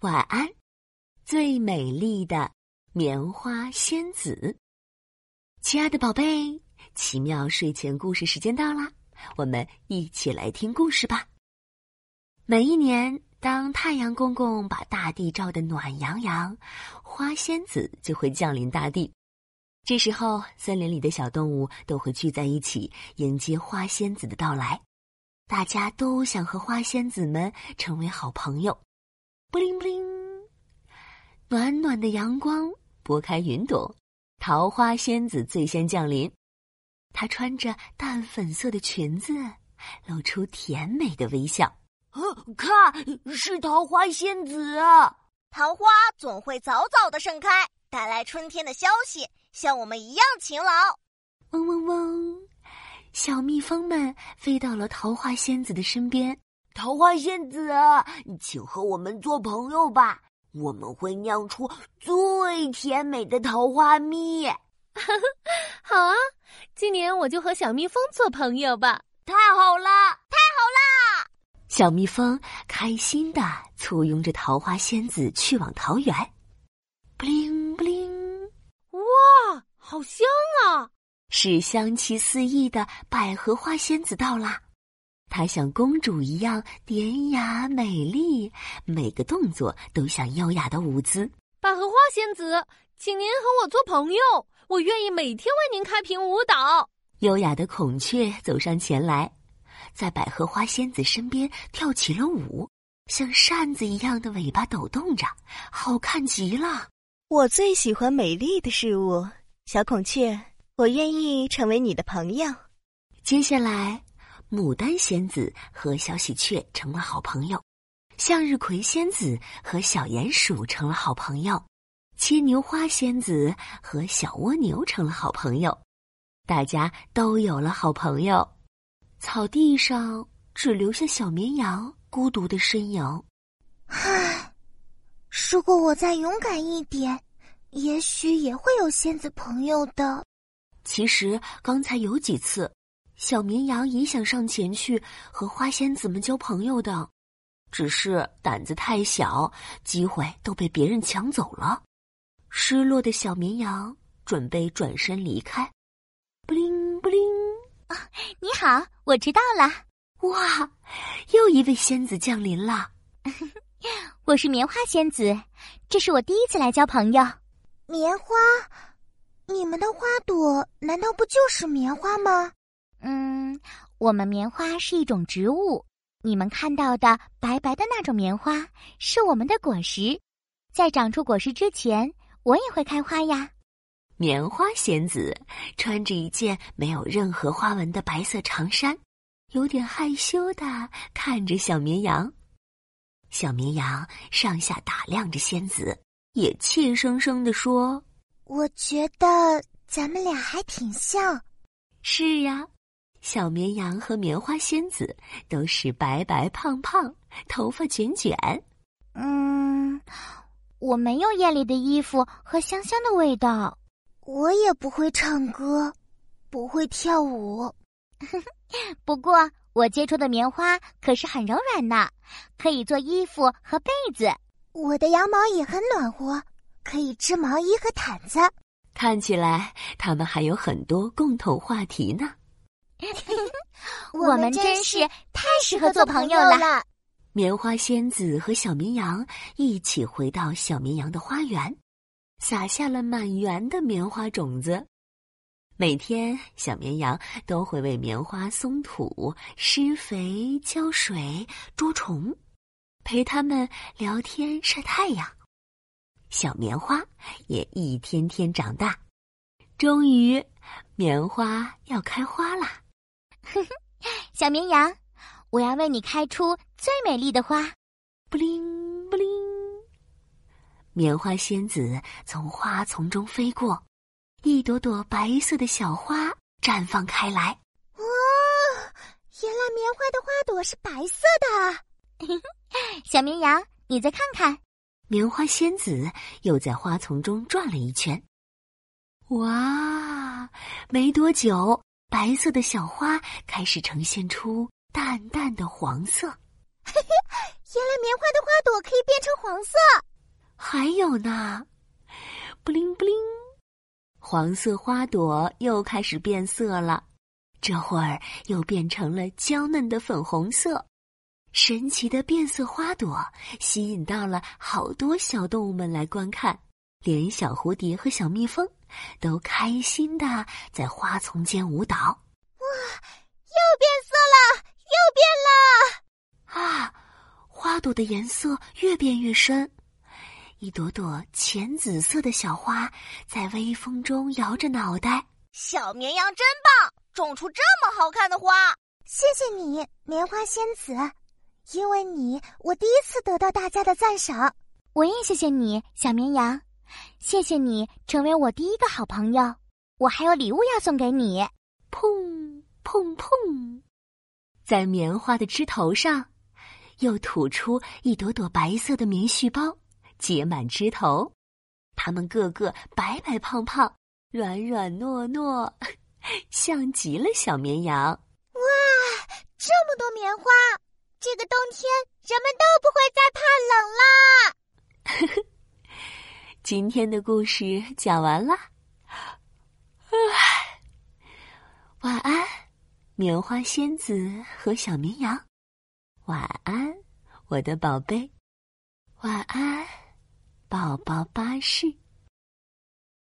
晚安，最美丽的棉花仙子。亲爱的宝贝，奇妙睡前故事时间到啦，我们一起来听故事吧。每一年，当太阳公公把大地照得暖洋洋，花仙子就会降临大地。这时候，森林里的小动物都会聚在一起迎接花仙子的到来。大家都想和花仙子们成为好朋友。布灵布灵，暖暖的阳光拨开云朵，桃花仙子最先降临。她穿着淡粉色的裙子，露出甜美的微笑。看，是桃花仙子啊！桃花总会早早的盛开，带来春天的消息，像我们一样勤劳。嗡嗡嗡。小蜜蜂们飞到了桃花仙子的身边。桃花仙子，请和我们做朋友吧，我们会酿出最甜美的桃花蜜。好啊，今年我就和小蜜蜂做朋友吧。太好了，太好了！小蜜蜂开心的簇拥着桃花仙子去往桃园。布灵布灵，哇，好香啊！是香气四溢的百合花仙子到啦，她像公主一样典雅美丽，每个动作都像优雅的舞姿。百合花仙子，请您和我做朋友，我愿意每天为您开屏舞蹈。优雅的孔雀走上前来，在百合花仙子身边跳起了舞，像扇子一样的尾巴抖动着，好看极了。我最喜欢美丽的事物，小孔雀。我愿意成为你的朋友。接下来，牡丹仙子和小喜鹊成了好朋友，向日葵仙子和小鼹鼠成了好朋友，牵牛花仙子和小蜗牛成了好朋友，大家都有了好朋友。草地上只留下小绵羊孤独的身影。唉，如果我再勇敢一点，也许也会有仙子朋友的。其实刚才有几次，小绵羊也想上前去和花仙子们交朋友的，只是胆子太小，机会都被别人抢走了。失落的小绵羊准备转身离开。布灵布灵，啊，你好，我知道了。哇，又一位仙子降临了。我是棉花仙子，这是我第一次来交朋友。棉花。你们的花朵难道不就是棉花吗？嗯，我们棉花是一种植物，你们看到的白白的那种棉花是我们的果实，在长出果实之前，我也会开花呀。棉花仙子穿着一件没有任何花纹的白色长衫，有点害羞的看着小绵羊。小绵羊上下打量着仙子，也怯生生的说。我觉得咱们俩还挺像。是呀，小绵羊和棉花仙子都是白白胖胖，头发卷卷。嗯，我没有艳丽的衣服和香香的味道。我也不会唱歌，不会跳舞。不过我接触的棉花可是很柔软呢，可以做衣服和被子。我的羊毛也很暖和。可以织毛衣和毯子，看起来他们还有很多共同话题呢。我们真是太适合做朋友了。棉花仙子和小绵羊一起回到小绵羊的花园，撒下了满园的棉花种子。每天，小绵羊都会为棉花松土、施肥、浇水、捉虫，陪它们聊天、晒太阳。小棉花也一天天长大，终于，棉花要开花了。小绵羊，我要为你开出最美丽的花。布灵布灵，棉花仙子从花丛中飞过，一朵朵白色的小花绽放开来。哇，原来棉花的花朵是白色的。小绵羊，你再看看。棉花仙子又在花丛中转了一圈，哇！没多久，白色的小花开始呈现出淡淡的黄色。嘿嘿，原来棉花的花朵可以变成黄黄色。还有呢，布灵布灵，黄色花朵又开始变色了，这会儿又变成了娇嫩的粉红色。神奇的变色花朵吸引到了好多小动物们来观看，连小蝴蝶和小蜜蜂都开心的在花丛间舞蹈。哇，又变色了，又变了！啊，花朵的颜色越变越深，一朵朵浅紫色的小花在微风中摇着脑袋。小绵羊真棒，种出这么好看的花！谢谢你，棉花仙子。因为你，我第一次得到大家的赞赏。我也谢谢你，小绵羊，谢谢你成为我第一个好朋友。我还有礼物要送给你。砰砰砰，在棉花的枝头上，又吐出一朵朵白色的棉絮包，结满枝头。它们个个白白胖胖，软软糯糯，像极了小绵羊。哇，这么多棉花！这个冬天，人们都不会再怕冷啦。今天的故事讲完了，晚安，棉花仙子和小绵羊。晚安，我的宝贝。晚安，宝宝巴士。